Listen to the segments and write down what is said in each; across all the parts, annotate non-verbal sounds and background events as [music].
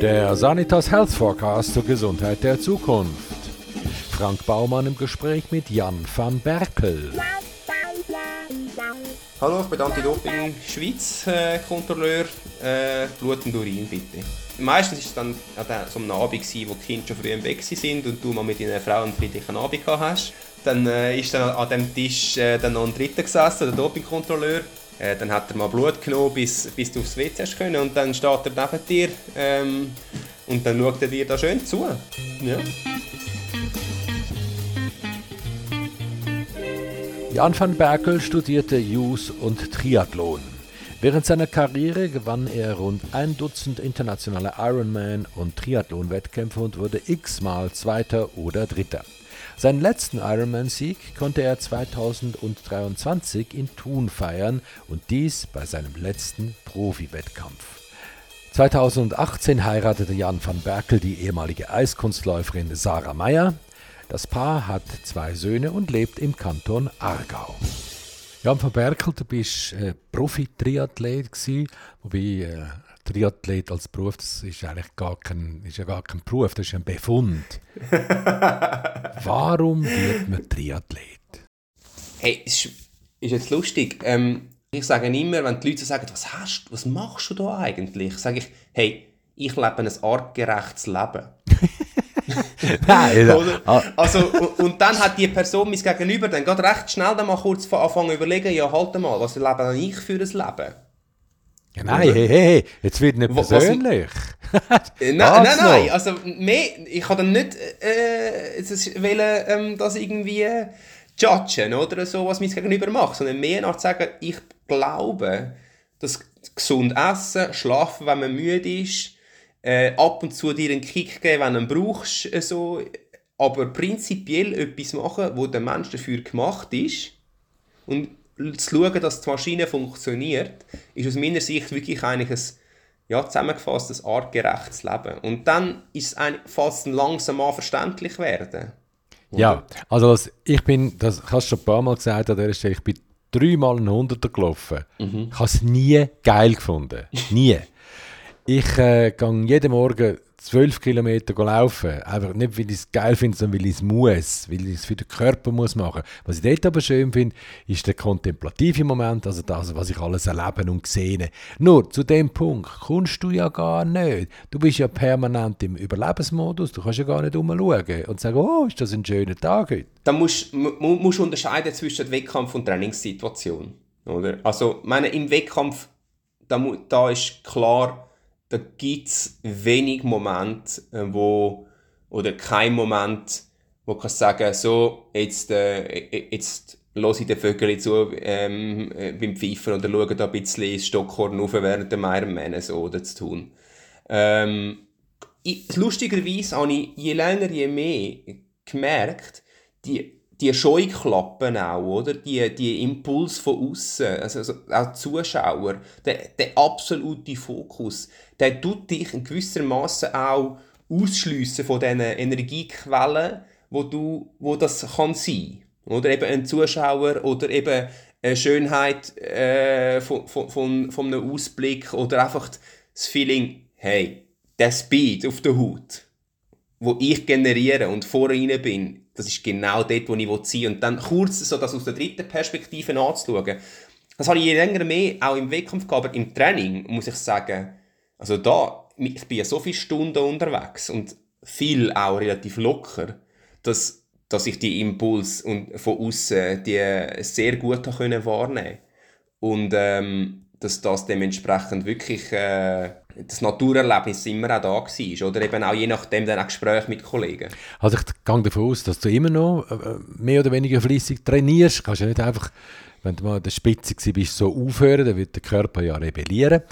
Der Sanitas Health Forecast zur Gesundheit der Zukunft. Frank Baumann im Gespräch mit Jan van Berkel. Hallo, ich bin Anti-Doping Schweiz äh, Kontrolleur. Äh, Blut und Urin bitte. Meistens war es dann an so einem Abend, wo die Kinder schon früh im Weg sind und du mal mit deiner Frau einen friedlichen Abend hast. Dann äh, ist dann an dem Tisch äh, dann noch ein Dritter gesessen, der Dopingkontrolleur. Äh, dann hat er mal Blut genommen, bis, bis du aufs WC hast können und dann steht er neben dir ähm, und dann schaut er dir da schön zu. Ja. Jan van Berkel studierte Jus und Triathlon. Während seiner Karriere gewann er rund ein Dutzend internationale Ironman- und Triathlon-Wettkämpfe und wurde x-mal Zweiter oder Dritter. Seinen letzten Ironman-Sieg konnte er 2023 in Thun feiern und dies bei seinem letzten Profi-Wettkampf. 2018 heiratete Jan van Berkel die ehemalige Eiskunstläuferin Sarah Meyer. Das Paar hat zwei Söhne und lebt im Kanton Aargau. Jan van Berkel, du bist äh, Profi-Triathlet wobei äh, Triathlet als Beruf, das ist eigentlich gar kein, ist ja gar kein Beruf, das ist ein Befund. [laughs] Warum wird man Triathlet? Hey, ist, ist jetzt lustig. Ähm, ich sage immer, wenn die Leute sagen, was hast du, was machst du da eigentlich, sage ich, hey, ich lebe ein artgerechtes Leben. [laughs] Nein, ah. also, und, und, dann hat die Person mein Gegenüber dann gerade recht schnell dann mal kurz anfangen zu überlegen, ja halt mal, was lebe ich für ein Leben? Ja, nein, hey, hey, jetzt wird nicht persönlich. nein, nein, nein, also mehr, ich kann dann nicht äh, wollen, ähm, das irgendwie judgen oder so, was mein Gegenüber macht, sondern mehr nach sagen, ich glaube, dass gesund essen, schlafen, wenn man müde ist, äh, ab und zu dir einen Kick geben, wenn du ihn brauchst, äh, so, aber prinzipiell etwas machen, wo der Mensch dafür gemacht ist und zu schauen, dass die Maschine funktioniert, ist aus meiner Sicht wirklich eigentlich ein ja, zusammengefasst ein artgerechtes Leben. Und dann ist es fast langsam an verständlich werden. Oder? Ja, also ich bin, das hast du schon ein paar Mal gesagt an dieser Stelle, ich bin dreimal einen Hunderter gelaufen. Mhm. Ich habe es nie geil gefunden. Nie. ich äh, gehe jeden Morgen zwölf Kilometer laufen. Einfach nicht, weil ich es geil finde, sondern weil ich es muss, weil ich es für den Körper muss machen. Was ich dort aber schön finde, ist der kontemplative Moment, also das, was ich alles erleben und sehe. Nur, zu dem Punkt kommst du ja gar nicht. Du bist ja permanent im Überlebensmodus, du kannst ja gar nicht umschauen und sagen, oh, ist das ein schöner Tag heute. Da musst du unterscheiden zwischen Wettkampf und Trainingssituation. Oder? Also, meine, im Wettkampf, da, da ist klar, da gibt es wenig Momente, äh, wo, oder kein Moment, wo du sagen, so, jetzt, äh, jetzt höre ich den Vögel zu ähm, äh, beim Pfeifen oder schaue da ein bisschen ins Stockhorn auf während der Ironman so oder zu tun. Ähm, ich, lustigerweise habe ich je länger, je mehr gemerkt, die die Scheuklappen auch, oder? Die, die Impuls von außen, also, also auch Zuschauer, der, der absolute Fokus, der tut dich in gewisser Maße auch ausschliessen von diesen Energiequellen, wo du, wo das kann sein, oder eben ein Zuschauer oder eben eine Schönheit äh, von, von, von, von einem Ausblick oder einfach das Feeling, hey, der Speed auf der Haut, wo ich generiere und vorne bin, das ist genau dort, wo ich sein will. Und dann kurz so das aus der dritten Perspektive anzuschauen. Das habe ich je länger mehr auch im Wettkampf gehabt, aber im Training muss ich sagen, also da, ich bin ja so viele Stunden unterwegs und viel auch relativ locker, dass, dass ich die Impuls und von außen die sehr gut wahrnehmen konnte. Und ähm, dass das dementsprechend wirklich äh, das Naturerlebnis immer auch da war. Oder eben auch je nachdem dann auch Gespräche mit Kollegen. Also ich gehe davon aus, dass du immer noch äh, mehr oder weniger flüssig trainierst. Kannst ja nicht einfach, wenn du mal an der Spitze bist, so aufhören, dann wird der Körper ja rebellieren.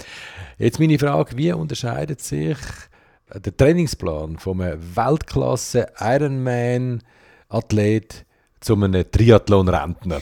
Jetzt meine Frage, wie unterscheidet sich der Trainingsplan von einem Weltklasse Ironman-Athlet zu einem Triathlon-Rentner?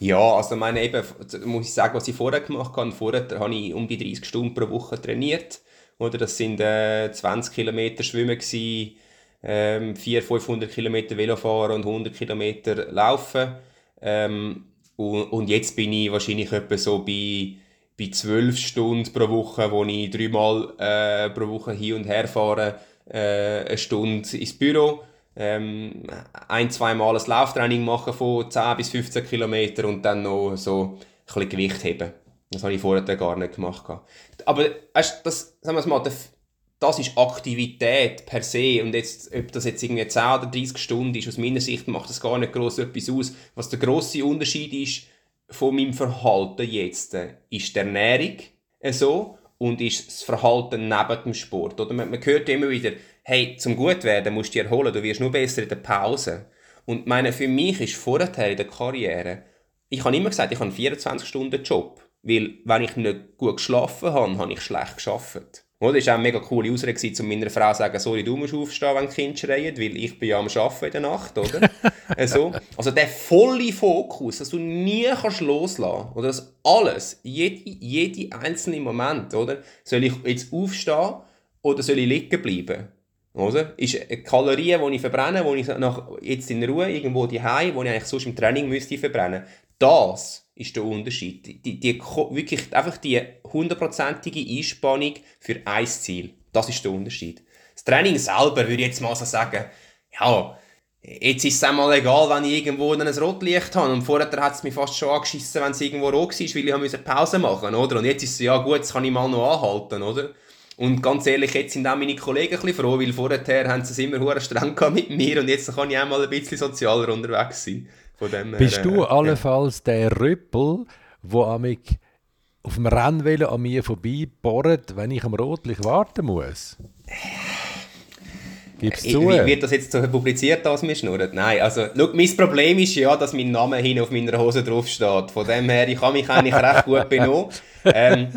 Ja, also meine eben, muss ich sagen, was ich vorher gemacht habe. Vorher habe ich um die 30 Stunden pro Woche trainiert. Oder das sind äh, 20 Kilometer Schwimmen gewesen, ähm, 400, 500 Kilometer Velofahren und 100 Kilometer Laufen. Ähm, und, und, jetzt bin ich wahrscheinlich etwa so bei bei zwölf Stunden pro Woche, wo ich dreimal äh, pro Woche hin und her fahre, äh, eine Stunde ins Büro, ähm, ein, zwei Mal ein Lauftraining machen von 10 bis 15 Kilometer und dann noch so ein bisschen Gewicht heben. Das habe ich vorher gar nicht gemacht. Aber das, sagen wir mal, das ist Aktivität per se und jetzt, ob das jetzt irgendwie 10 oder 30 Stunden ist, aus meiner Sicht macht das gar nicht groß etwas aus. Was der grosse Unterschied ist von meinem Verhalten jetzt, ist die Ernährung so und ist das Verhalten neben dem Sport. Oder man, man hört immer wieder, hey, zum gut werden musst du dich erholen, du wirst nur besser in der Pause. Und meine, für mich ist vorher in der Karriere, ich habe immer gesagt, ich habe einen 24 Stunden Job, weil wenn ich nicht gut geschlafen habe, habe ich schlecht geschafft. Oder? Das war auch eine mega coole Ausrede, um meiner Frau zu sagen, sorry, du musst aufstehen, wenn die Kinder schreien, weil ich bin ja am Arbeiten in der Nacht, oder? [laughs] also, also der volle Fokus, dass du nie kannst loslassen oder dass alles, jede, jede einzelne Moment, oder? Soll ich jetzt aufstehen oder soll ich liegen bleiben? Oder? Ist eine Kalorie, die ich verbrenne, die ich nach, jetzt in Ruhe irgendwo die die ich eigentlich sonst im Training müsste verbrennen. Das ist der Unterschied. Die, die, wirklich einfach die hundertprozentige Einspannung für ein Ziel. Das ist der Unterschied. Das Training selber würde ich jetzt mal so sagen, ja, jetzt ist es einmal egal, wenn ich irgendwo ein Rotlicht habe. Und vorher hat es mich fast schon angeschissen, wenn es irgendwo rot war, weil ich eine Pause machen oder? Und jetzt ist es ja gut, jetzt kann ich mal noch anhalten, oder? Und ganz ehrlich, jetzt sind auch meine Kollegen ein bisschen froh, weil vorher haben sie es immer streng mit mir und jetzt kann ich auch mal ein bisschen sozialer unterwegs sein. Bist her, du äh, allenfalls ja. der Rüppel, der mich auf dem Rennvelo an mir vorbei bohrt, wenn ich am Rotlicht warten muss? Gib's äh, zu. Wie wird das jetzt so publiziert, dass mir schnurrt? Nein, also, schau, mein Problem ist ja, dass mein Name hin auf meiner Hose draufsteht. Von dem her, ich kann mich eigentlich recht gut benommen. Ähm,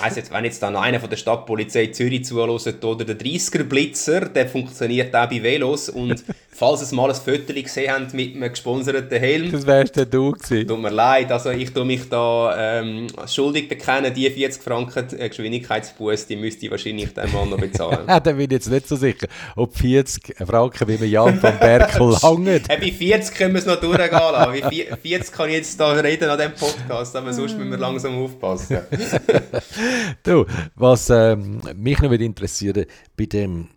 heisst jetzt, wenn jetzt dann einer von der Stadtpolizei Zürich zuhört oder der 30er Blitzer, der funktioniert auch bei Velos und falls es mal ein Foto gesehen habt mit einem gesponserten Helm. Das wärst ja du gewesen. Tut mir leid, also ich tue mich da ähm, schuldig bekennen, die 40 Franken äh, Geschwindigkeitsbuß, die müsste ich wahrscheinlich dann mal noch bezahlen. [laughs] ja, da bin ich jetzt nicht so sicher, ob 40 Franken wie bei Jan von Berkel [laughs] langen. hey, bei 40 können wir es noch durchgehen lassen. Bei 40 kann ich jetzt da reden an diesem Podcast, aber sonst müssen wir langsam aufpassen. [laughs] du, was ähm, mich noch interessieren bei dem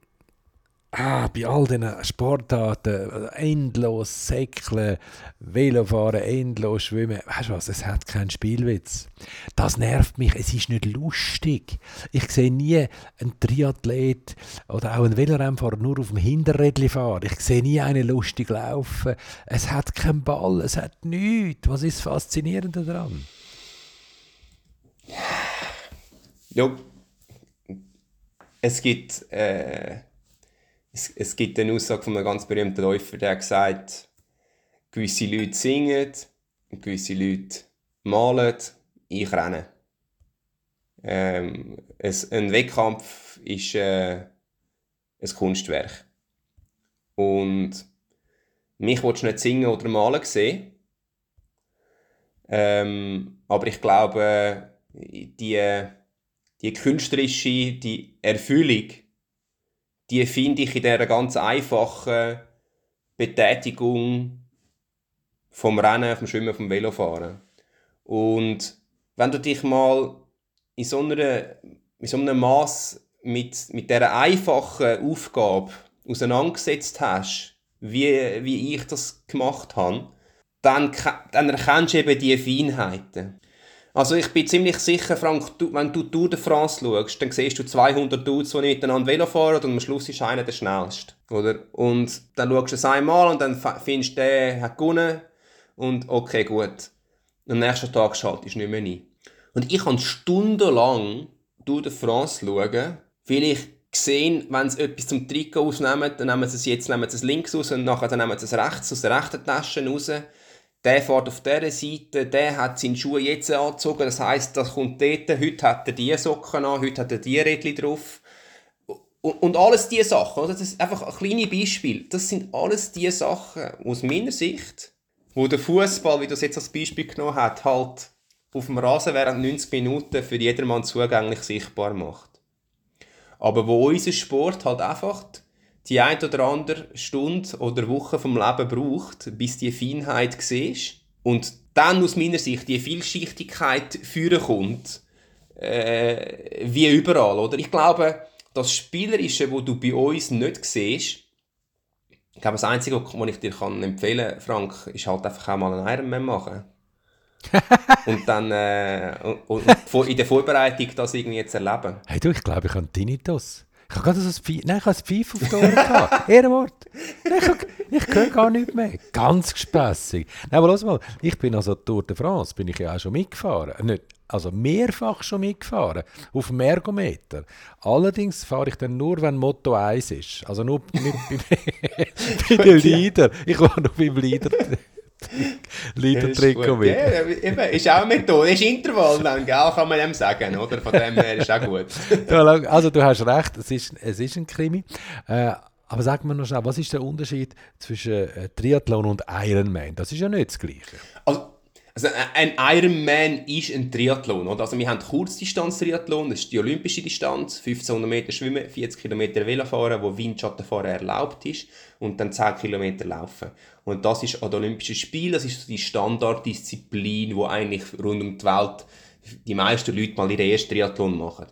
ah, bei all diesen Sportarten, endlos säckeln, Velofahren, endlos schwimmen, weißt du was, es hat keinen Spielwitz. Das nervt mich, es ist nicht lustig. Ich sehe nie einen Triathlet oder auch einen Velorennfahrer nur auf dem Hinterrädchen fahren. Ich sehe nie einen lustig laufen. Es hat keinen Ball, es hat nichts. Was ist das Faszinierende daran? Ja, es gibt... Äh es, es gibt eine Aussage von einem ganz berühmten Läufer, der gesagt, gewisse Leute singen, gewisse Leute malen, ich renne. Ähm, es, ein Wettkampf ist äh, ein Kunstwerk. Und mich willst du nicht singen oder malen sehen. Ähm, aber ich glaube, die, die künstlerische die Erfüllung die finde ich in dieser ganz einfachen Betätigung vom Rennen, vom Schwimmen, vom Velofahren. Und wenn du dich mal in so, einer, in so einem Maß mit, mit dieser einfachen Aufgabe auseinandergesetzt hast, wie, wie ich das gemacht habe, dann, dann erkennst du eben diese Feinheiten. Also ich bin ziemlich sicher, Frank, du, wenn du Tour de France schaust, dann siehst du 200 Dudes, die miteinander Velo fahren und am Schluss ist einer der schnellste. Oder? Und dann schaust du es einmal und dann findest du, der hat gewonnen und okay, gut. Am nächsten Tag schaltest du nicht mehr ein. Und ich kann stundenlang Tour de France schauen, weil ich gesehen, wenn sie etwas zum Trikot ausnehmen, dann nehmen sie es jetzt nehmen sie es links raus und nachher dann nehmen sie es rechts aus der rechten Tasche raus der fährt auf dieser Seite, der hat seine Schuhe jetzt angezogen, das heisst, das kommt dort, heute hat er diese Socken an, heute hat er diese Rädchen drauf. Und, und alles diese Sachen, oder? das ist einfach ein kleines Beispiel, das sind alles die Sachen, aus meiner Sicht, wo der Fußball, wie du es jetzt als Beispiel genommen hast, halt auf dem Rasen während 90 Minuten für jedermann zugänglich sichtbar macht. Aber wo unser Sport halt einfach die ein oder andere Stunde oder Woche vom Leben braucht, bis die Feinheit siehst. Und dann aus meiner Sicht die Vielschichtigkeit führen kommt, äh, wie überall, oder? Ich glaube, das Spielerische, wo du bei uns nicht siehst, ich glaube, das Einzige, was ich dir kann empfehlen kann, Frank, ist halt einfach auch mal einen Ironman machen. [laughs] und dann äh, und, und in der Vorbereitung das irgendwie jetzt erleben. Hey du, ich glaube, ich habe Tinnitus. Ich habe gerade so ein Pfeif, nein, ich habe ein Pfeif auf die Ohren gehabt. [laughs] Ehrenwort. Ich, ich höre gar nicht mehr. Ganz gespässig. Nein, aber lass mal, ich bin also Tour de France, bin ich ja auch schon mitgefahren. Nicht, also mehrfach schon mitgefahren, auf dem Ergometer. Allerdings fahre ich dann nur, wenn Motto 1 ist. Also nur mit, bei, [laughs] bei den Leader. Ich war noch beim Leader. [laughs] Leader-Trikot mit. Ja, eben, ist auch eine Methode. Ist Intervall dann, gell? kann man dem sagen, oder? Von dem her ist auch gut. [laughs] also du hast recht, es ist, es ist ein Krimi. Äh, aber sag mir noch schnell, was ist der Unterschied zwischen äh, Triathlon und Ironman? Das ist ja nicht das Gleiche. Also, also ein Ironman ist ein Triathlon. Oder? Also wir haben Kurzdistanz-Triathlon, das ist die olympische Distanz, 1500 Meter Schwimmen, 40 Kilometer Velofahren, wo Windschattenfahren erlaubt ist und dann 10 Kilometer Laufen. Und das ist an den Olympischen Spielen, das ist die Standarddisziplin, wo eigentlich rund um die Welt die meisten Leute mal ihren ersten Triathlon machen.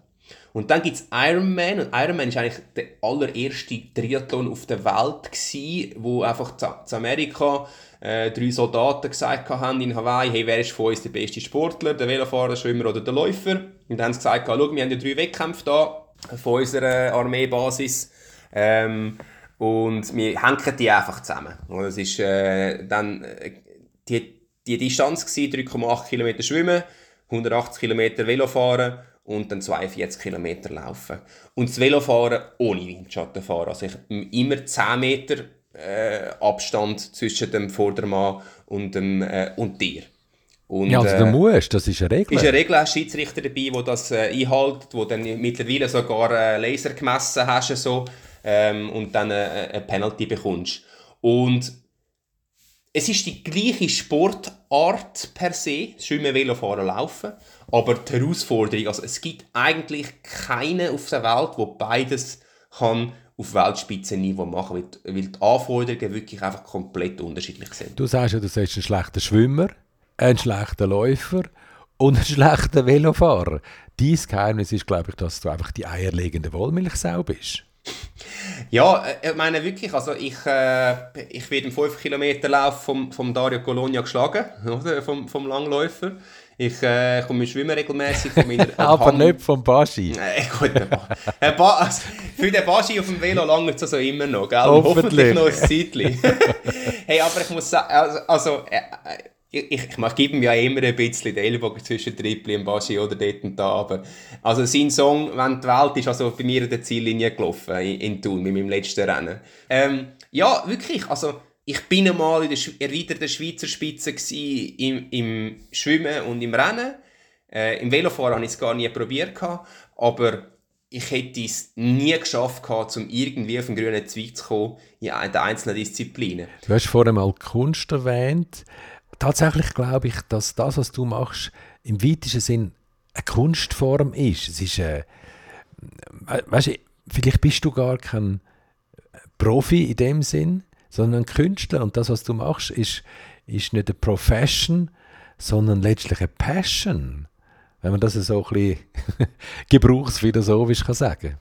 Und dann gibt es Ironman. Und Ironman ist eigentlich der allererste Triathlon auf der Welt gewesen, wo einfach zu Amerika äh, drei Soldaten gesagt haben in Hawaii, hey, wer ist von uns der beste Sportler, der Velofahrer, der Schwimmer oder der Läufer? Und dann haben sie gesagt, schau, wir haben ja drei Wettkämpfe da von unserer Armeebasis. Ähm, und wir hängen die einfach zusammen. Und es ist äh, dann äh, die, die Distanz gewesen, 3,8 Kilometer schwimmen, 180 Kilometer Velofahren und dann 42 Kilometer laufen. Und das Velofahren ohne Windschatten fahren. Also ich, immer 10 Meter äh, Abstand zwischen dem Vordermann und, dem, äh, und dir. Und, ja, also du äh, musst, das ist eine Regel. ist eine Regel, ein Schiedsrichter dabei, der das äh, einhält, wo dann mittlerweile sogar äh, Laser gemessen hast so, ähm, und dann äh, eine Penalty bekommst. Und es ist die gleiche Sportart per se, Schwimmen, Velofahren, Laufen, aber die Herausforderung, also es gibt eigentlich keinen auf der Welt, der beides kann auf Weltspitzenniveau machen, weil, weil die Anforderungen wirklich einfach komplett unterschiedlich sind. Du sagst ja, du bist ein schlechter Schwimmer, ein schlechter Läufer und ein schlechter Velofahrer. Dein Geheimnis ist, glaube ich, dass du einfach die eierlegende Wollmilchsau bist. Ja, äh, ich meine wirklich, also ich, äh, ich werde im 5 Kilometer Lauf vom, vom Dario Colonia geschlagen, [laughs] oder? Vom, vom Langläufer. Ich äh, komme schwimmen regelmäßig von meiner [laughs] Aber nicht vom Baschi. Nein, [laughs] gut, ba ba also, für den Baschi auf dem Velo langt es also immer noch, gell? Hoffentlich. Hoffentlich noch ein Zeitchen. hey, aber ich muss sagen, also, also äh, ich, ich, ich gebe ihm ja immer ein bisschen den Ellbogen zwischen Tripli und Baschi oder dort und da, aber also sein Song «Wenn die Welt» ist also bei mir in der Ziellinie gelaufen, in, in Thun, mit meinem letzten Rennen. Ähm, ja, wirklich, also ich bin einmal in der erweiterten Schweizer Spitze im, im Schwimmen und im Rennen. Äh, Im Velofahren habe ich es gar nie probiert, aber ich hätte es nie geschafft, um irgendwie auf den grünen Zweig zu kommen in den einzelnen Disziplinen. Du hast vorhin mal Kunst erwähnt. Tatsächlich glaube ich, dass das, was du machst, im weitesten Sinn eine Kunstform ist. Es ist äh, weißt vielleicht bist du gar kein Profi in dem Sinn, sondern ein Künstler. Und das, was du machst, ist, ist nicht eine Profession, sondern letztlich eine Passion. Wenn man das so ein bisschen [laughs] gebrauchsphilosophisch kann sagen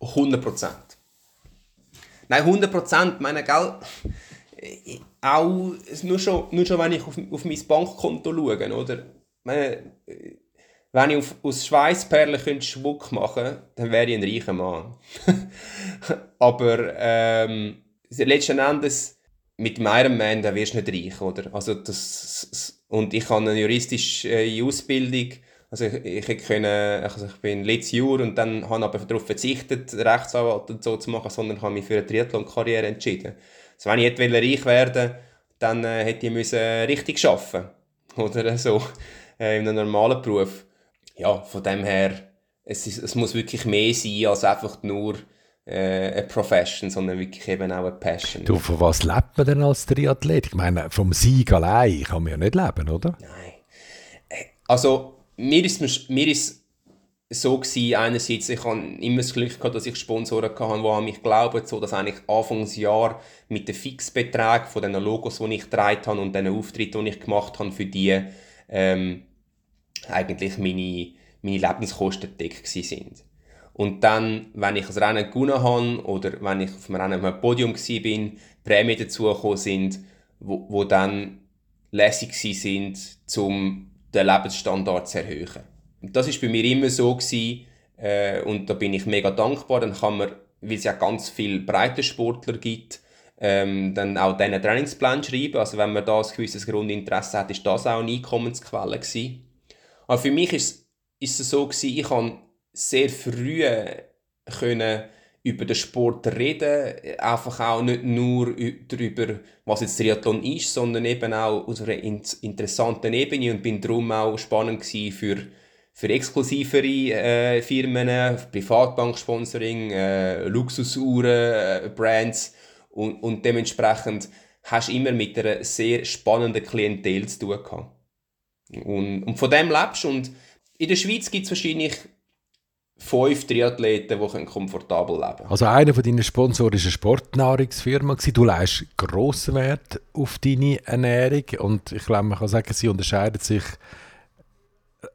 100 Prozent. Nein, 100 Prozent. Meine, gell, auch nur schon, nur schon wenn ich auf, auf mein Bankkonto schaue, oder? Wenn ich auf, aus Schweißperlen Schmuck machen könnte, dann wäre ich ein reicher Mann. [laughs] Aber ähm, letzten Endes mit dem Ironman, da wirst du nicht reich, oder? Also das, und ich habe eine juristische Ausbildung, also ich, ich, können, also ich bin letztes Jahr und dann habe aber darauf verzichtet, Rechtsanwalt und so zu machen, sondern habe mich für eine Triathlon-Karriere entschieden. Also wenn ich hätte reich werden dann äh, hätte ich müssen richtig arbeiten oder [laughs] so, äh, in einem normalen Beruf. Ja, von dem her, es, ist, es muss wirklich mehr sein als einfach nur äh, eine Profession, sondern wirklich eben auch eine Passion. Du, von was lebt man denn als Triathlet? Ich meine, vom Sieg allein kann man ja nicht leben, oder? Nein. Äh, also, mir ist, mir ist so gewesen, einerseits, ich habe immer das Glück gehabt, dass ich Sponsoren hatte, die an mich glauben, so dass eigentlich Anfangsjahr mit den Fixbeträgen von den Logos, die ich getragen habe und den Auftritten, die ich gemacht habe für die, ähm, eigentlich meine meine Lebenskosten deckt sind. Und dann, wenn ich das Rennen gewonnen habe oder wenn ich auf dem Rennen auf Podium war, Prämien dazugekommen sind, wo, wo dann lässig sind, um den Lebensstandard zu erhöhen. Das ist bei mir immer so gewesen, äh, und da bin ich mega dankbar. Dann kann man, weil es ja ganz viele breite Sportler gibt, ähm, dann auch diesen Trainingsplan schreiben. Also wenn man da ein gewisses Grundinteresse hat, ist das auch eine Einkommensquelle gewesen. Aber für mich ist, ist es so gewesen, ich kann sehr früh können über den Sport reden, einfach auch nicht nur darüber, was jetzt Triathlon ist, sondern eben auch aus einer interessanten Ebene und bin darum auch spannend für für exklusivere äh, Firmen, Privatbanksponsoring, äh, Luxusuhren, äh, und, und dementsprechend hast du immer mit einer sehr spannenden Klientel zu tun gehabt. Und, und von dem lebst und in der Schweiz gibt es wahrscheinlich fünf Triathleten, die komfortabel leben können. Also einer von deinen Sponsoren ist eine Sportnahrungsfirma. Du legst grossen Wert auf deine Ernährung und ich glaube, man kann sagen, sie unterscheidet sich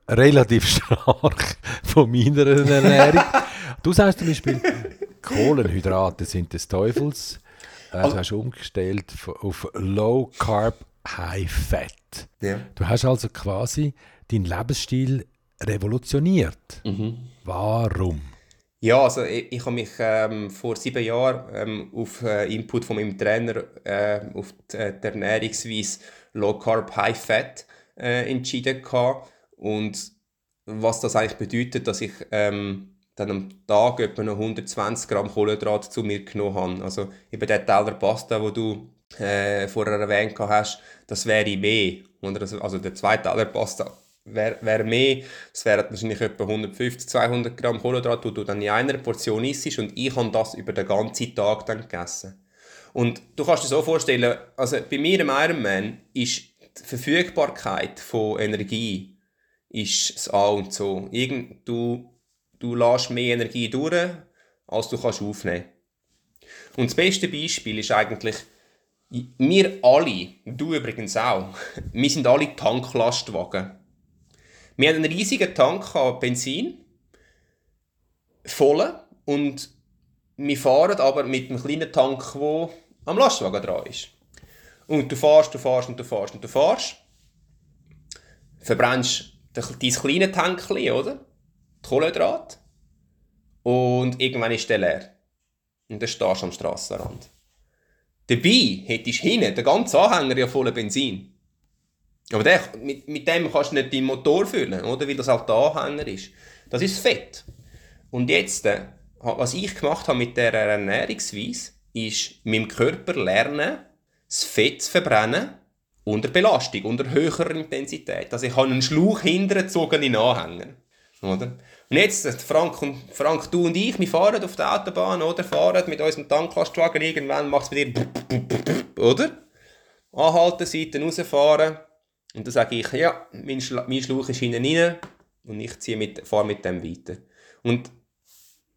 relativ [laughs] stark von meiner Ernährung. du sagst zum Beispiel, Kohlenhydrate sind des Teufels. Äh, also, du hast umgestellt auf Low Carb, High Fat. Ja. Du hast also quasi deinen Lebensstil revolutioniert. Mhm. Warum? Ja, also ich, ich habe mich ähm, vor sieben Jahren ähm, auf äh, Input von meinem Trainer äh, auf die, äh, die Ernährungsweise Low Carb, High Fat äh, entschieden gehabt. Und was das eigentlich bedeutet, dass ich ähm, dann am Tag etwa noch 120 Gramm Kohlenhydrat zu mir genommen habe. Also eben der Teller Pasta, wo du äh, vorher erwähnt hast, das wäre mehr. Also, der zweite Teller Pasta wäre wär mehr. Es wären wahrscheinlich etwa 150, 200 Gramm Kohlenhydrat, die du dann in einer Portion isst und ich habe das über den ganzen Tag dann gegessen. Und du kannst dir so vorstellen, also bei mir im Ironman ist die Verfügbarkeit von Energie ist das A und so. Irgend, du, du lässt mehr Energie durch, als du kannst aufnehmen Und das beste Beispiel ist eigentlich, wir alle, du übrigens auch, [laughs] wir sind alle Tanklastwagen. Wir haben einen riesigen Tank an Benzin, voll, und wir fahren aber mit einem kleinen Tank, der am Lastwagen dran ist. Und du fährst, du fährst und du fährst und du fährst, verbrennst dein kleines Tankchen, oder? Die. Und irgendwann ist der leer. Und dann stehst du am Strassenrand. Dabei hättest du hinten den ganzen Anhänger ja voller Benzin. Aber der, mit, mit dem kannst du nicht deinen Motor füllen, oder? Weil das halt der Anhänger ist. Das ist Fett. Und jetzt, äh, was ich gemacht habe mit dieser Ernährungsweise, ist meinem Körper lernen, das Fett zu verbrennen unter Belastung, unter höherer Intensität. Also ich habe einen Schlauch hintergezogen Anhänger. Oder? Und jetzt, äh, Frank, und, Frank, du und ich, wir fahren auf der Autobahn, oder? Fahren mit unserem Tanklastwagen, irgendwann macht es bei dir, oder? Anhalten, Seiten rausfahren. Und dann sage ich, ja, mein, Schla mein Schlauch ist hinten rein und ich ziehe mit, fahre mit dem weiter. Und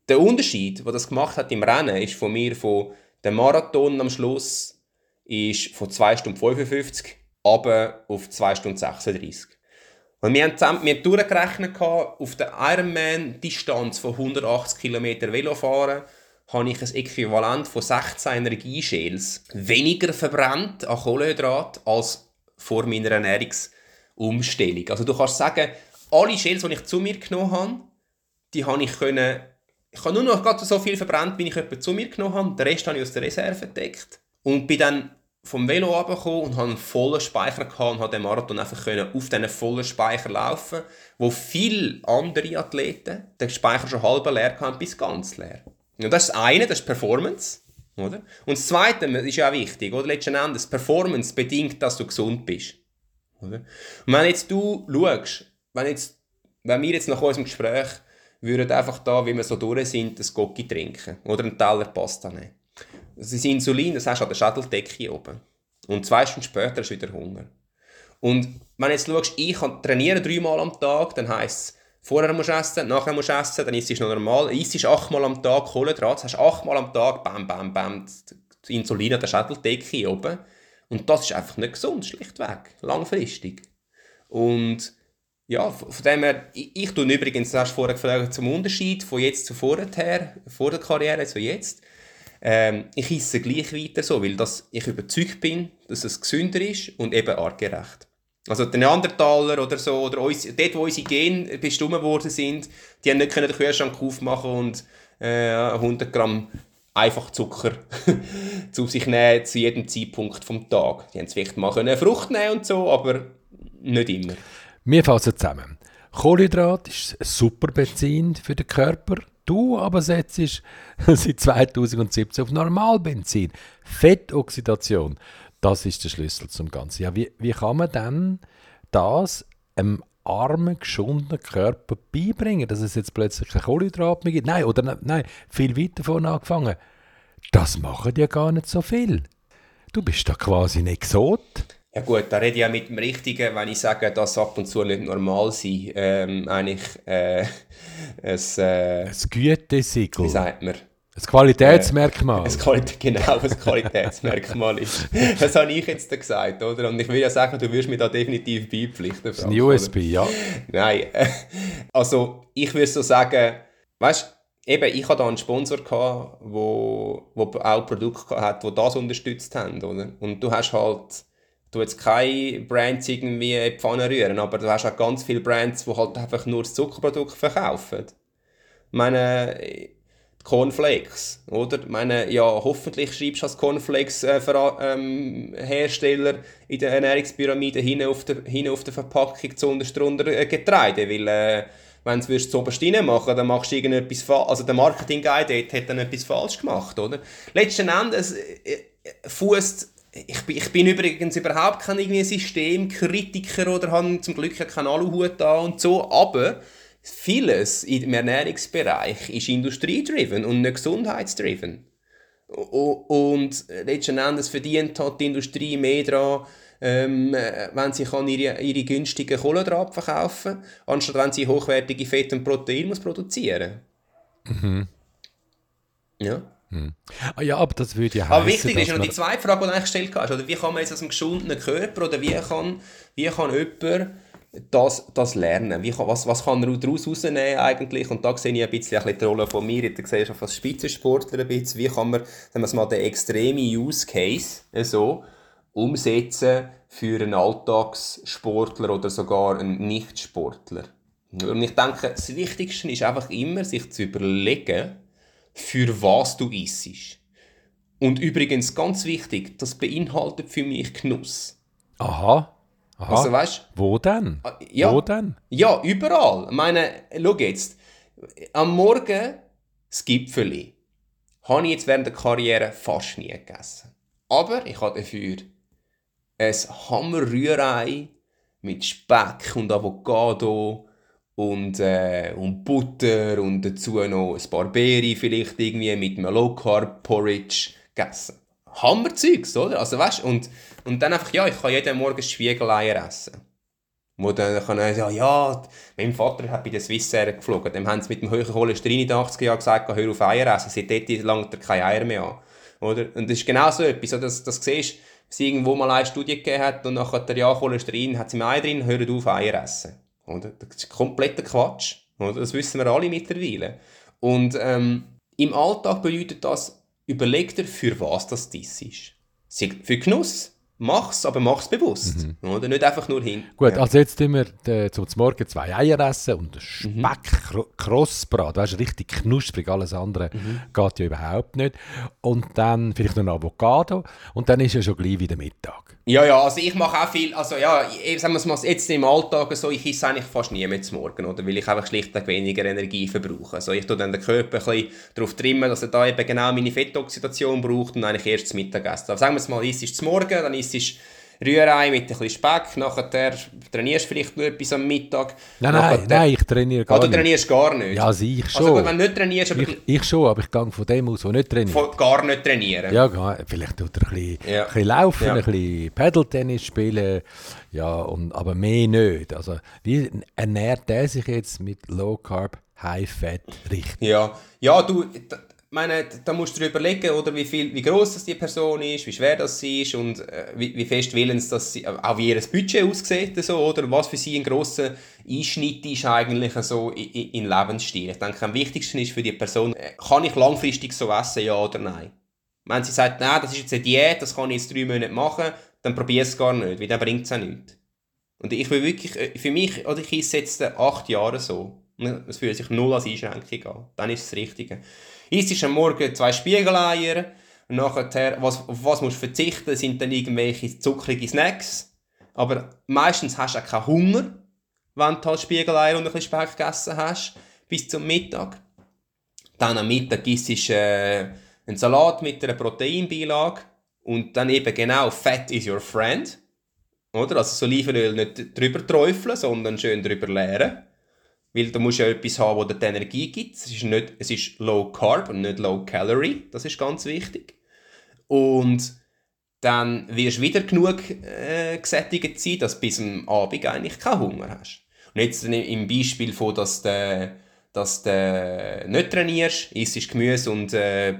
der Unterschied, was das gemacht hat im Rennen, ist von mir von dem Marathon am Schluss ist von 2 Stunden 55 aber auf 2 Stunden 36. Und wir haben, zusammen, wir haben durchgerechnet, auf der Ironman-Distanz von 180 km Velofahren habe ich ein Äquivalent von 16 Energieschäls weniger verbrannt an Kohlenhydrat als vor meiner Ernährungsumstellung. Also du kannst sagen, alle Schäls, die ich zu mir genommen habe, die habe ich können, ich habe nur noch so viel verbrannt, wie ich etwa zu mir genommen habe. Den Rest habe ich aus der Reserve entdeckt. Und bin dann vom Velo runtergekommen und hatte einen vollen Speicher gehabt und konnte den Marathon einfach auf diesen vollen Speicher laufen, wo viele andere Athleten den Speicher schon halb leer hatten bis ganz leer. Und das ist das eine, das ist Performance. Oder? Und das Zweite ist ja auch wichtig, oder? Letzten Endes, Performance bedingt, dass du gesund bist. Oder? Und wenn jetzt du schaust, wenn, jetzt, wenn wir jetzt nach unserem Gespräch würden einfach da, wie wir so durch sind, ein Gocki trinken oder einen Teller Pasta nehmen das ist Insulin, das hast du an der Schädeldecke oben. Und zwei Stunden später hast du wieder Hunger. Und wenn du jetzt schaust, ich kann trainieren dreimal am Tag, dann heisst es, vorher musst du essen, nachher musst du essen, dann isst du noch normal. Isst achtmal am Tag Kohlenhydrat, hast achtmal am Tag, bam, bam, bam, das Insulin an der Schädeldecke oben. Und das ist einfach nicht gesund, schlichtweg, langfristig. Und ja, von dem her, ich, ich tue übrigens, du hast vorher gefragt, zum Unterschied von jetzt zu vorher, vor der Karriere zu jetzt. Ähm, ich esse gleich weiter so, weil das, ich überzeugt bin, dass es gesünder ist und eben artgerecht. Also die Neandertaler oder so, oder uns, dort, wo unsere Gene bestimmt worden sind, die haben nicht den Kühlschrank aufmachen und äh, 100 Gramm einfach Zucker [laughs] zu sich nehmen zu jedem Zeitpunkt vom Tag. Die haben vielleicht mal eine Frucht nehmen und so, aber nicht immer. Wir fassen zusammen. Kohlenhydrat ist ein super Benzin für den Körper. Du aber setzt [laughs] seit 2017 auf Normalbenzin. Fettoxidation, das ist der Schlüssel zum Ganzen. Ja, wie, wie kann man dann das einem armen, geschundenen Körper beibringen, dass es jetzt plötzlich kein Kohlenhydrat mehr gibt? Nein, oder nein, viel weiter vorne angefangen. Das machen ja gar nicht so viel. Du bist da quasi ein Exot. Ja gut, da rede ich ja mit dem Richtigen, wenn ich sage, dass ab und zu nicht normal sein, ähm, eigentlich äh, ein, äh, ein Gütesiegel. Wie sagt man? Ein Qualitätsmerkmal. Äh, ein Quali genau, ein Qualitätsmerkmal ist. [laughs] Das habe ich jetzt gesagt, oder? Und ich will ja sagen, du wirst mir da definitiv beipflichten. Das ist ein USB, oder? ja. Nein, also ich würde so sagen, weißt eben, ich hatte da einen Sponsor, gehabt, wo, wo auch Produkte hat, die das unterstützt haben, oder? Und du hast halt du jetzt keine Brands irgendwie in die Pfanne rühren, aber du hast auch ganz viele Brands, die halt einfach nur das Zuckerprodukt verkaufen. Ich meine, Cornflakes, oder? Ich meine, ja, hoffentlich schreibst du als Cornflakes-Hersteller äh, ähm, in der Ernährungspyramide hin auf der, hin auf der Verpackung zu unterstrunter äh, Getreide, weil äh, wenn du es oberst rein machen dann machst du irgendetwas falsch. Also der Marketing-Guy hat dann etwas falsch gemacht, oder? Letzten Endes äh, äh fußt ich bin, ich bin übrigens überhaupt kein irgendwie Systemkritiker oder habe zum Glück keinen Aluhut da und so, aber vieles im Ernährungsbereich ist industriedriven und nicht gesundheitsdriven. Und letzten Endes verdient hat die Industrie mehr daran, ähm, wenn sie kann ihre, ihre günstigen Kohlenhydrate verkaufen anstatt wenn sie hochwertige Fett und Protein muss produzieren mhm. Ja. Hm. Ah ja, aber das würde ja heißen, Aber wichtig ist noch die zweite Frage, die du eigentlich gestellt hast. Oder wie kann man jetzt aus einem geschundenen Körper oder wie kann, wie kann jemand das, das lernen? Wie kann, was, was kann er daraus rausnehmen eigentlich? Und da sehe ich ein bisschen, ein bisschen die Rolle von mir in der Gesellschaft als Spitzensportler ein bisschen. Wie kann man, sagen wir mal, den extremen Use Case äh, so umsetzen für einen Alltagssportler oder sogar einen Nichtsportler? Und ich denke, das Wichtigste ist einfach immer, sich zu überlegen, für was du isst. Und übrigens, ganz wichtig, das beinhaltet für mich Genuss. Aha. Aha. Also, weißt, Wo denn? Ah, ja, Wo denn? Ja, überall. Ich meine, schau jetzt, am Morgen das Gipfeli habe ich jetzt während der Karriere fast nie gegessen. Aber ich habe dafür ein Hammerrührei mit Speck und Avocado und, äh, und Butter und dazu noch ein paar Beeren vielleicht irgendwie mit einem Low Carb Porridge gegessen. Hammerzeugs, oder? Also weißt und, und dann einfach, ja, ich kann jeden Morgen Spiegeleier essen. Wo dann kann er sagen, ja, mein Vater hat bei der Swissair geflogen, dem haben sie mit dem hohen Cholesterin in den 80er Jahren gesagt, hör auf Eier essen, seitdem langt er keine Eier mehr an. Oder? Und das ist genau so etwas, dass, du siehst, dass irgendwo mal eine Studie gegeben hat und nachher ja Cholesterin hat sie im Ei drin, hört auf Eier essen. Oder? Das ist kompletter Quatsch. Oder? Das wissen wir alle mittlerweile. Und ähm, im Alltag bedeutet das, überleg dir, für was das dies ist. Für Genuss, mach's, aber mach's bewusst. Mhm. Oder? Nicht einfach nur hin. Gut, ja. also jetzt tun wir äh, zum Morgen zwei Eier essen und. Speck, mhm. Krossbrat, weißt, richtig knusprig, alles andere mhm. geht ja überhaupt nicht. Und dann vielleicht noch ein Avocado und dann ist ja schon gleich wieder Mittag. Ja, ja, also ich mache auch viel, also ja, sagen wir mal, jetzt im Alltag so, ich esse eigentlich fast nie mehr zum Morgen, oder, weil ich einfach schlichtweg weniger Energie verbrauche. Also ich tue dann den Körper ein bisschen darauf trimmen, dass er da eben genau meine Fettoxidation braucht und eigentlich erst zum Mittagessen. Also sagen wir mal, isst zum Morgen, dann isst Rührei mit ein bisschen Speck, nachher trainierst du vielleicht nur etwas am Mittag. Nein, nein, nein, ich trainiere gar ah, nicht. du trainierst gar nicht? Ja, also ich schon. Also gut, wenn du nicht trainierst... Aber ich, ich schon, aber ich gehe von dem aus, der nicht trainiert. Von gar nicht trainieren? Ja, vielleicht tut er ein bisschen, ja. ein bisschen laufen, ja. ein bisschen Paddle-Tennis spielen, ja, und, aber mehr nicht. Also wie ernährt er sich jetzt mit Low-Carb, High-Fat richtig? Ja, ja du meine, da musst du dir überlegen, oder wie, viel, wie groß das die Person ist, wie schwer das sie ist und äh, wie, wie fest willens dass sie, auch wie ihr Budget aussieht, so, oder was für sie ein grosser Einschnitt ist eigentlich so in, in Lebensstil. Ich denke, am wichtigsten ist für die Person, äh, kann ich langfristig so essen, ja oder nein? Wenn sie sagt, nein, das ist jetzt eine Diät, das kann ich jetzt drei Monate machen, dann probier es gar nicht, weil dann bringt es auch nichts. Und ich will wirklich, äh, für mich, oder ich esse jetzt acht Jahre so. Es fühlt sich null als Einschränkung an. Dann ist es das Richtige. Isst am Morgen zwei Spiegeleier. Und nachher, was, auf was musst du verzichten, sind dann irgendwelche zuckrige Snacks. Aber meistens hast du auch keinen Hunger, wenn du halt Spiegeleier und ein bisschen Speck gegessen hast, bis zum Mittag. Dann am Mittag isst du äh, einen Salat mit einer Proteinbeilage. Und dann eben genau, Fat is your friend. Oder? Also das Olivenöl nicht drüber träufeln, sondern schön drüber leeren. Weil du musst ja etwas haben, das dir die Energie gibt. Es ist, nicht, es ist Low Carb und nicht Low Calorie. Das ist ganz wichtig. Und dann wirst du wieder genug äh, gesättigt sein, dass du bis am Abend eigentlich keinen Hunger hast. Und jetzt im Beispiel von, dass du, dass du nicht trainierst, isst Gemüse und, äh,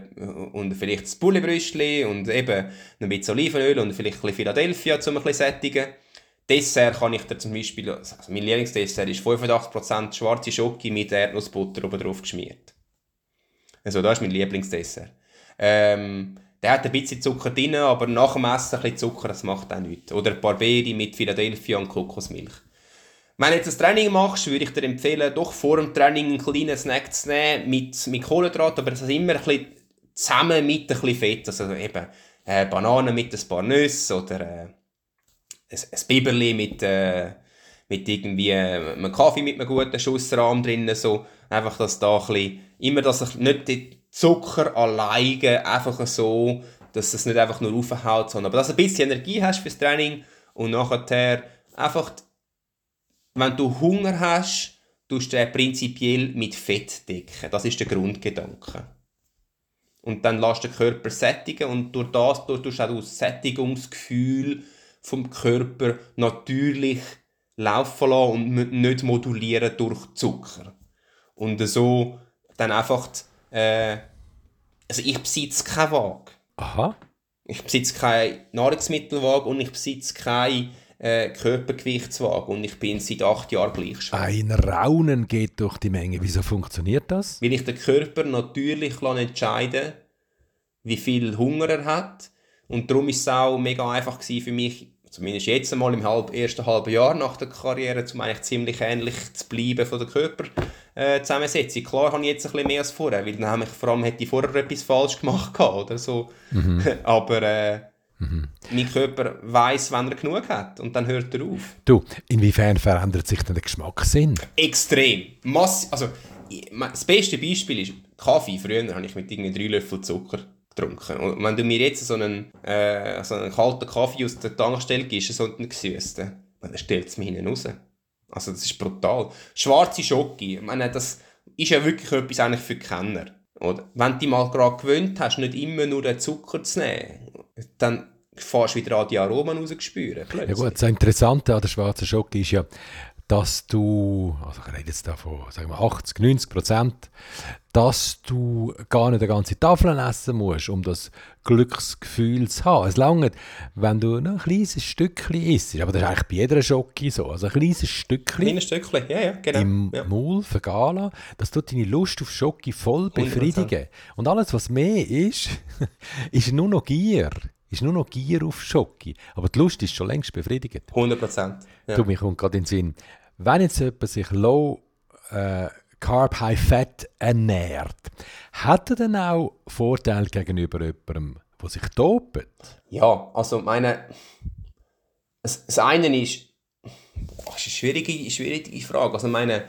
und vielleicht das Bullebrüstchen und eben ein bisschen Olivenöl und vielleicht ein bisschen Philadelphia, um ein bisschen sättigen Dessert kann ich dir zum Beispiel, also mein Lieblingsdessert ist 85% schwarze Schoki mit Erdnussbutter oben drauf geschmiert. Also das ist mein Lieblingsdessert. Ähm, der hat ein bisschen Zucker drin, aber nach dem Essen ein bisschen Zucker, das macht auch nichts. Oder ein paar Beeren mit Philadelphia und Kokosmilch. Wenn du jetzt ein Training machst, würde ich dir empfehlen, doch vor dem Training einen kleinen Snack zu nehmen mit, mit Kohlenhydrat, aber das immer ein bisschen zusammen mit ein bisschen Fett. Also eben äh, Bananen mit ein paar Nüssen oder äh, ein, ein Biberli mit, äh, mit irgendwie äh, einem Kaffee mit einem guten Schussrahmen drin. So. Einfach, dass da ein bisschen, immer, dass ich nicht die Zucker alleine einfach so, dass es nicht einfach nur aufhaut, sondern dass du ein bisschen Energie hast fürs Training und nachher einfach, wenn du Hunger hast, tust du den prinzipiell mit Fett decken. Das ist der Grundgedanke. Und dann lässt der Körper sättigen und durch das tust du auch das Sättigungsgefühl vom Körper natürlich laufen lassen und nicht modulieren durch Zucker. Und so dann einfach, äh, also ich besitze keine Waage. Aha. Ich besitze keine Nahrungsmittelwaage und ich besitze keine äh, Körpergewichtswaage und ich bin seit acht Jahren gleich schwer. Ein Raunen geht durch die Menge. Wieso funktioniert das? Weil ich den Körper natürlich entscheiden wie viel Hunger er hat und darum war es auch mega einfach für mich, zumindest jetzt einmal im halb, ersten halben Jahr nach der Karriere, um eigentlich ziemlich ähnlich zu bleiben von der Körperzusammensetzung. Äh, Klar habe ich jetzt ein bisschen mehr als vorher, weil dann ich, vor allem hätte ich vorher etwas falsch gemacht oder so. Mhm. [laughs] Aber äh, mhm. mein Körper weiß, wenn er genug hat und dann hört er auf. Du, inwiefern verändert sich denn der Geschmackssinn? Extrem. Mass also, das beste Beispiel ist Kaffee. Früher habe ich mit irgendwie drei Löffel Zucker getrunken. Und wenn du mir jetzt so einen, äh, so einen kalten Kaffee aus der Tankstelle gibst, so einen gesüßten, dann stellt es mich hinten raus. Also das ist brutal. Schwarze Schoki, ich meine, das ist ja wirklich etwas eigentlich für Kenner. Oder? Wenn du dich mal gerade gewöhnt hast, nicht immer nur den Zucker zu nehmen, dann fährst du wieder an die Aromen rausgespüren. Ja gut, das Interessante an der schwarzen Schoki ist ja, dass du, also ich rede jetzt da von sagen wir 80, 90 Prozent, dass du gar nicht eine ganze Tafel essen musst, um das Glücksgefühl zu haben. Es langt, wenn du ein kleines Stückchen isst, aber das ist eigentlich bei jeder Schoki so, also ein kleines Stückchen, Kleines Stückchen, ja, ja, genau. im ja. Maul vergehen das tut deine Lust auf Schoki voll befriedigen. 100%. Und alles, was mehr ist, [laughs] ist nur noch Gier ist nur noch Gier auf Schoki. Aber die Lust ist schon längst befriedigt. 100 Prozent. Ja. Du, mir kommt gerade in den Sinn, wenn jetzt jemand sich low äh, Carb, High Fat ernährt, hat er dann auch Vorteile gegenüber jemandem, der sich dopt? Ja, also meine, das, das eine ist, das ist eine schwierige, schwierige Frage. Also meine,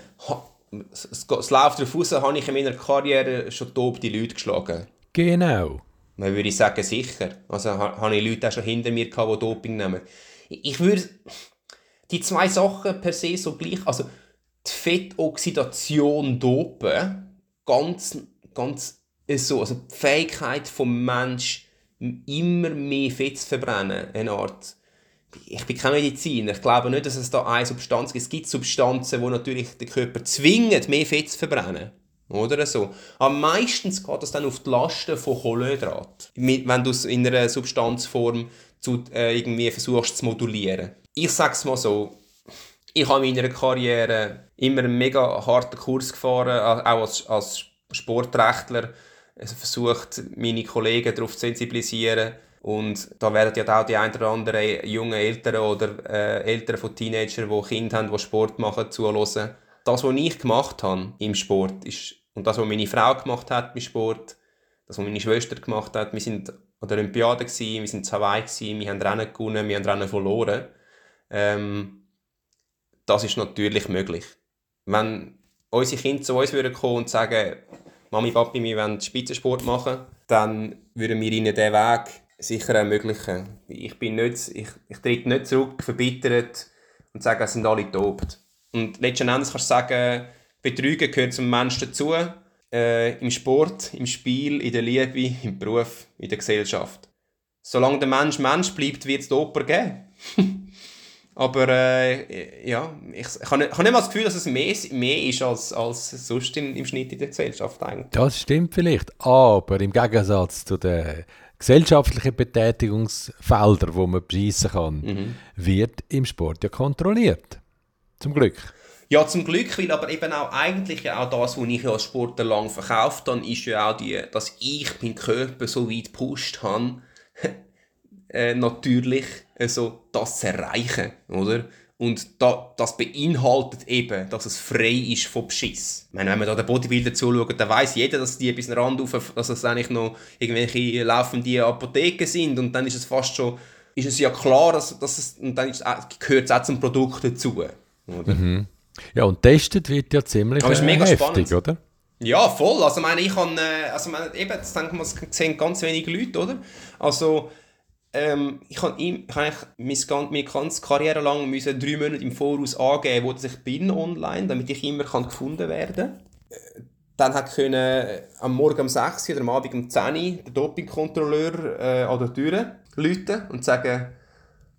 es, es, es läuft darauf aus, habe ich in meiner Karriere schon dopte Leute geschlagen? Genau. Dann würde ich sagen, sicher. Also habe ich Leute auch schon hinter mir gehabt, die Doping nehmen. Ich würde die zwei Sachen per se so gleich, also die Fettoxidation dopen, ganz, ganz so, also die Fähigkeit vom Mensch immer mehr Fett zu verbrennen, eine Art, ich bin kein Mediziner, ich glaube nicht, dass es da eine Substanz gibt. Es gibt Substanzen, die natürlich den Körper zwingen, mehr Fett zu verbrennen. Oder so. Aber meistens geht das dann auf die Lasten von Kohlenhydrat. Wenn du es in einer Substanzform zu, äh, irgendwie versuchst zu modulieren. Ich sag's mal so, ich habe in meiner Karriere immer einen mega harten Kurs gefahren, auch als, als Sportrechtler. Also versucht, meine Kollegen darauf zu sensibilisieren. Und da werden ja auch die ein oder anderen jungen Eltern oder äh, Eltern von Teenagern, die Kinder haben, die Sport machen, zuhören. Das, was ich gemacht habe im Sport, ist, und das, was meine Frau gemacht hat im Sport, das, was meine Schwester gemacht hat, wir sind an der Olympiade, gewesen, wir sind zu Hawaii, wir haben Rennen gewonnen, wir haben Rennen verloren. Ähm, das ist natürlich möglich. Wenn unsere Kinder zu uns würden kommen und sagen, Mami, Papi, wir wollen Spitzensport machen, dann würden wir ihnen diesen Weg sicher ermöglichen. Ich bin nicht, ich, ich trete nicht zurück, verbittert und sage, es sind alle tot. Und letzten Endes kannst du sagen, Betrügen gehört zum Menschen dazu, äh, im Sport, im Spiel, in der Liebe, im Beruf, in der Gesellschaft. Solange der Mensch Mensch bleibt, wird es die Oper geben. [laughs] Aber äh, ja, ich, ich habe nicht, mal das Gefühl, dass es mehr, mehr ist als, als sonst im, im Schnitt in der Gesellschaft eigentlich. Das stimmt vielleicht, aber im Gegensatz zu den gesellschaftlichen Betätigungsfeldern, wo man beschissen kann, mhm. wird im Sport ja kontrolliert. Zum Glück. Ja, zum Glück, weil aber eben auch eigentlich auch das, was ich als Sportler lang verkauft habe, ist ja auch die, dass ich meinen Körper so weit gepusht habe, äh, natürlich also das zu erreichen, oder? Und da, das beinhaltet eben, dass es frei ist von Beschiss. Ich meine, wenn man da den Bodybuilder zuschaut, dann weiß jeder, dass die bis Rand auf, dass es eigentlich noch irgendwelche laufende Apotheken sind. Und dann ist es fast schon, ist es ja klar, dass, dass es, und dann ist, gehört es auch zum Produkt dazu. Oder? Mhm. Ja, und testet wird ja ziemlich Aber ist mega heftig, spannend. oder? Ja, voll. Also, meine, ich habe, äh, also, meine, eben, das denke ich, das sehen ganz wenige Leute, oder? Also, ähm, ich habe ihm, ich meine ganze Karriere lang müssen drei Monate im Voraus angeben, wo ich bin online, damit ich immer kann gefunden werden. Äh, dann hat können äh, am Morgen um 6 oder am Abend um 10 Uhr der Dopingkontrolleur äh, an der Tür läuten und sagen,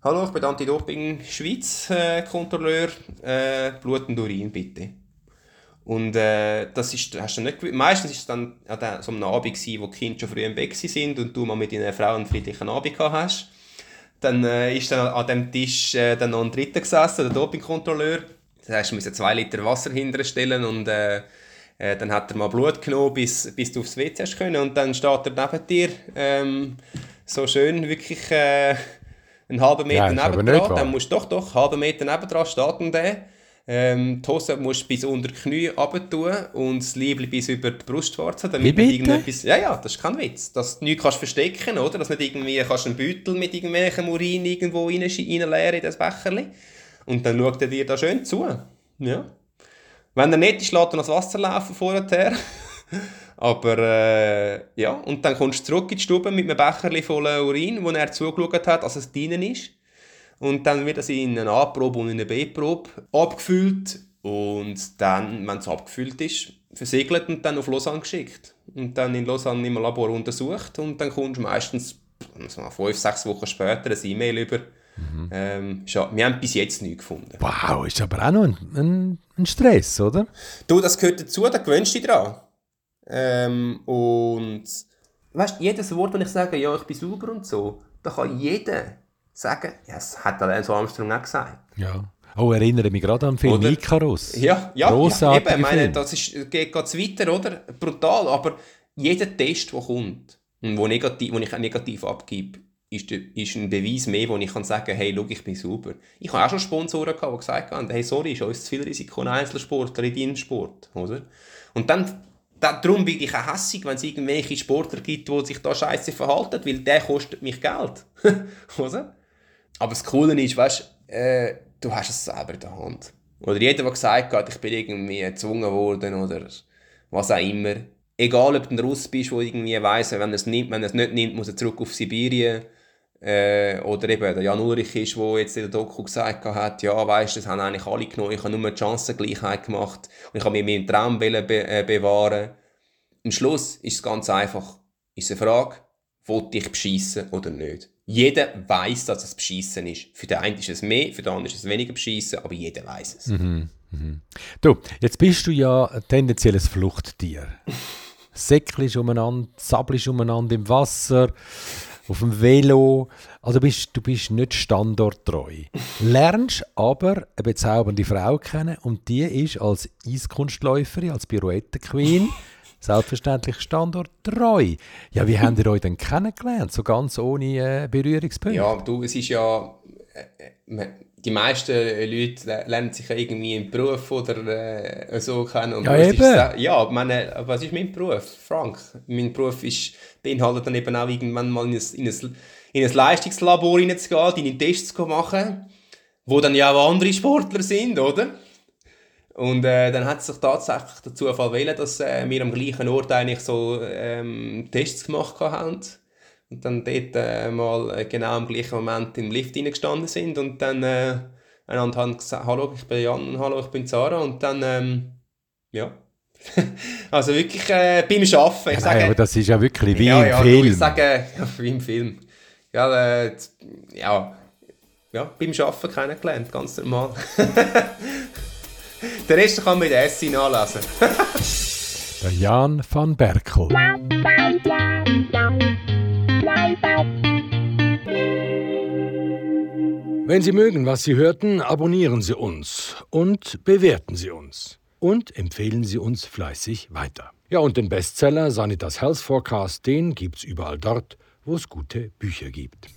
Hallo, ich bin Anti-Doping-Schweiz-Kontrolleur, äh, Blut und Urin bitte. Und äh, das ist, hast du nicht Meistens ist es dann an so einem Abend gewesen, wo die Kinder schon früh im Bett sind und du mal mit deiner Frau einen friedlichen Abend gehabt hast. Dann äh, ist dann an dem Tisch äh, dann noch ein Dritter gesessen, der Dopingkontrolleur. Das heißt, du musst zwei Liter Wasser hinterstellen und äh, äh, dann hat er mal Blut genommen, bis, bis du aufs WC hast können. Und dann steht er neben dir, ähm, so schön, wirklich äh, einen halben Meter ja, neben Dann musst du doch, doch, einen halben Meter neben dran steht der ähm, die Hose musst du bis unter die Knie tun und das Liebling bis über die Brustwarze. Damit Wie bitte? Ja, ja, das ist kein Witz. Dass du nichts kannst verstecken oder? Dass du nicht irgendwie kannst einen Beutel mit irgendwelchem Urin irgendwo reinleeren in das Becherli. Und dann schaut er dir da schön zu. Ja. Wenn er nicht ist, lässt er das Wasser laufen vorher. [laughs] Aber äh, ja, und dann kommst du zurück in die Stube mit einem Becherli voller Urin, wo er zugeschaut hat, dass es drinnen ist. Und dann wird das in eine A-Probe und in eine B-Probe abgefüllt. Und dann, wenn es abgefüllt ist, versiegelt und dann auf Lausanne geschickt. Und dann in Lausanne im Labor untersucht. Und dann kommst du meistens fünf, sechs Wochen später ein E-Mail über. Mhm. Ähm, wir haben bis jetzt nichts gefunden. Wow, ist aber auch noch ein, ein, ein Stress, oder? Du, das gehört dazu, da gewöhnst du dich dran. Ähm, und weißt, jedes Wort, wenn ich sage, ja, ich bin sauber und so, da kann jeder sagen. Ja, das hat Lance Armstrong auch gesagt. Ja. Oh, erinnere mich gerade an den Film oder? Icarus. Ja, ja, ja eben, meine, das ist, geht ganz weiter, oder? Brutal, aber jeder Test, der kommt und wo, negativ, wo ich negativ abgebe, ist, ist ein Beweis mehr, wo ich kann sagen hey, schau, ich bin sauber. Ich habe auch schon Sponsoren gehabt, die gesagt haben, hey, sorry, ist uns zu viel Risiko ein Einzelsportler in deinem Sport, oder? Und dann, dann darum bin ich auch hässig, wenn es irgendwelche Sportler gibt, die sich da scheiße verhalten, weil der kostet mich Geld, [laughs] oder? Aber das Coole ist, weißt äh, du hast es selber in der Hand. Oder jeder, der gesagt hat, ich bin irgendwie gezwungen worden oder was auch immer. Egal, ob du ein Russ bist, der irgendwie weiss, wenn er es, nicht nimmt, muss er zurück auf Sibirien. Äh, oder eben der Jan Ulrich ist, der jetzt in der Doku gesagt hat, ja, weißt, das haben eigentlich alle genommen, ich habe nur die Chancengleichheit gemacht und ich habe mir meinen Traum be äh, bewahren. Am Schluss ist es ganz einfach, ist eine Frage, wollte ich beschissen oder nicht? Jeder weiß, dass es beschissen ist. Für den einen ist es mehr, für den anderen ist es weniger beschissen, aber jeder weiß es. Mhm. Mhm. Du, jetzt bist du ja ein tendenzielles Fluchttier. [laughs] Säckelst umeinander, sabbelst umeinander im Wasser, auf dem Velo. Also bist, du bist nicht standorttreu. Lernst aber eine bezaubernde Frau kennen und die ist als Eiskunstläuferin, als Pirouettenqueen [laughs] selbstverständlich standorttreu. Ja, wie habt ihr euch denn kennengelernt, so ganz ohne äh, Berührungspunkte? Ja, du, es ist ja... Äh, äh die meisten Leute lernen sich irgendwie im Beruf oder äh, so kennen. Und ja, eben. Ist, ja, meine, was ist mein Beruf, Frank? Mein Beruf ist, beinhaltet dann eben auch irgendwann mal in ein, in ein, in ein Leistungslabor reinzugehen, deine Tests zu machen, wo dann ja auch andere Sportler sind, oder? Und äh, dann hat es sich tatsächlich der Zufall wählen, dass äh, wir am gleichen Ort eigentlich so ähm, Tests gemacht haben und dann dort äh, mal äh, genau im gleichen Moment im Lift gestanden sind und dann äh, einander haben gesagt, hallo, ich bin Jan und hallo, ich bin Sarah und dann, ähm, ja. [laughs] also wirklich äh, beim Arbeiten. Ich sage, aber das ist ja wirklich wie ja, im ja, Film. Ich sage, ja, wie im Film. Ja, äh, ja, ja, beim Arbeiten kennengelernt, ganz normal. [laughs] Den Rest kann man in der Essay nachlesen. der Jan van Berkel. Wenn Sie mögen, was Sie hörten, abonnieren Sie uns und bewerten Sie uns. Und empfehlen Sie uns fleißig weiter. Ja, und den Bestseller Sanitas Health Forecast, den gibt's überall dort, wo es gute Bücher gibt.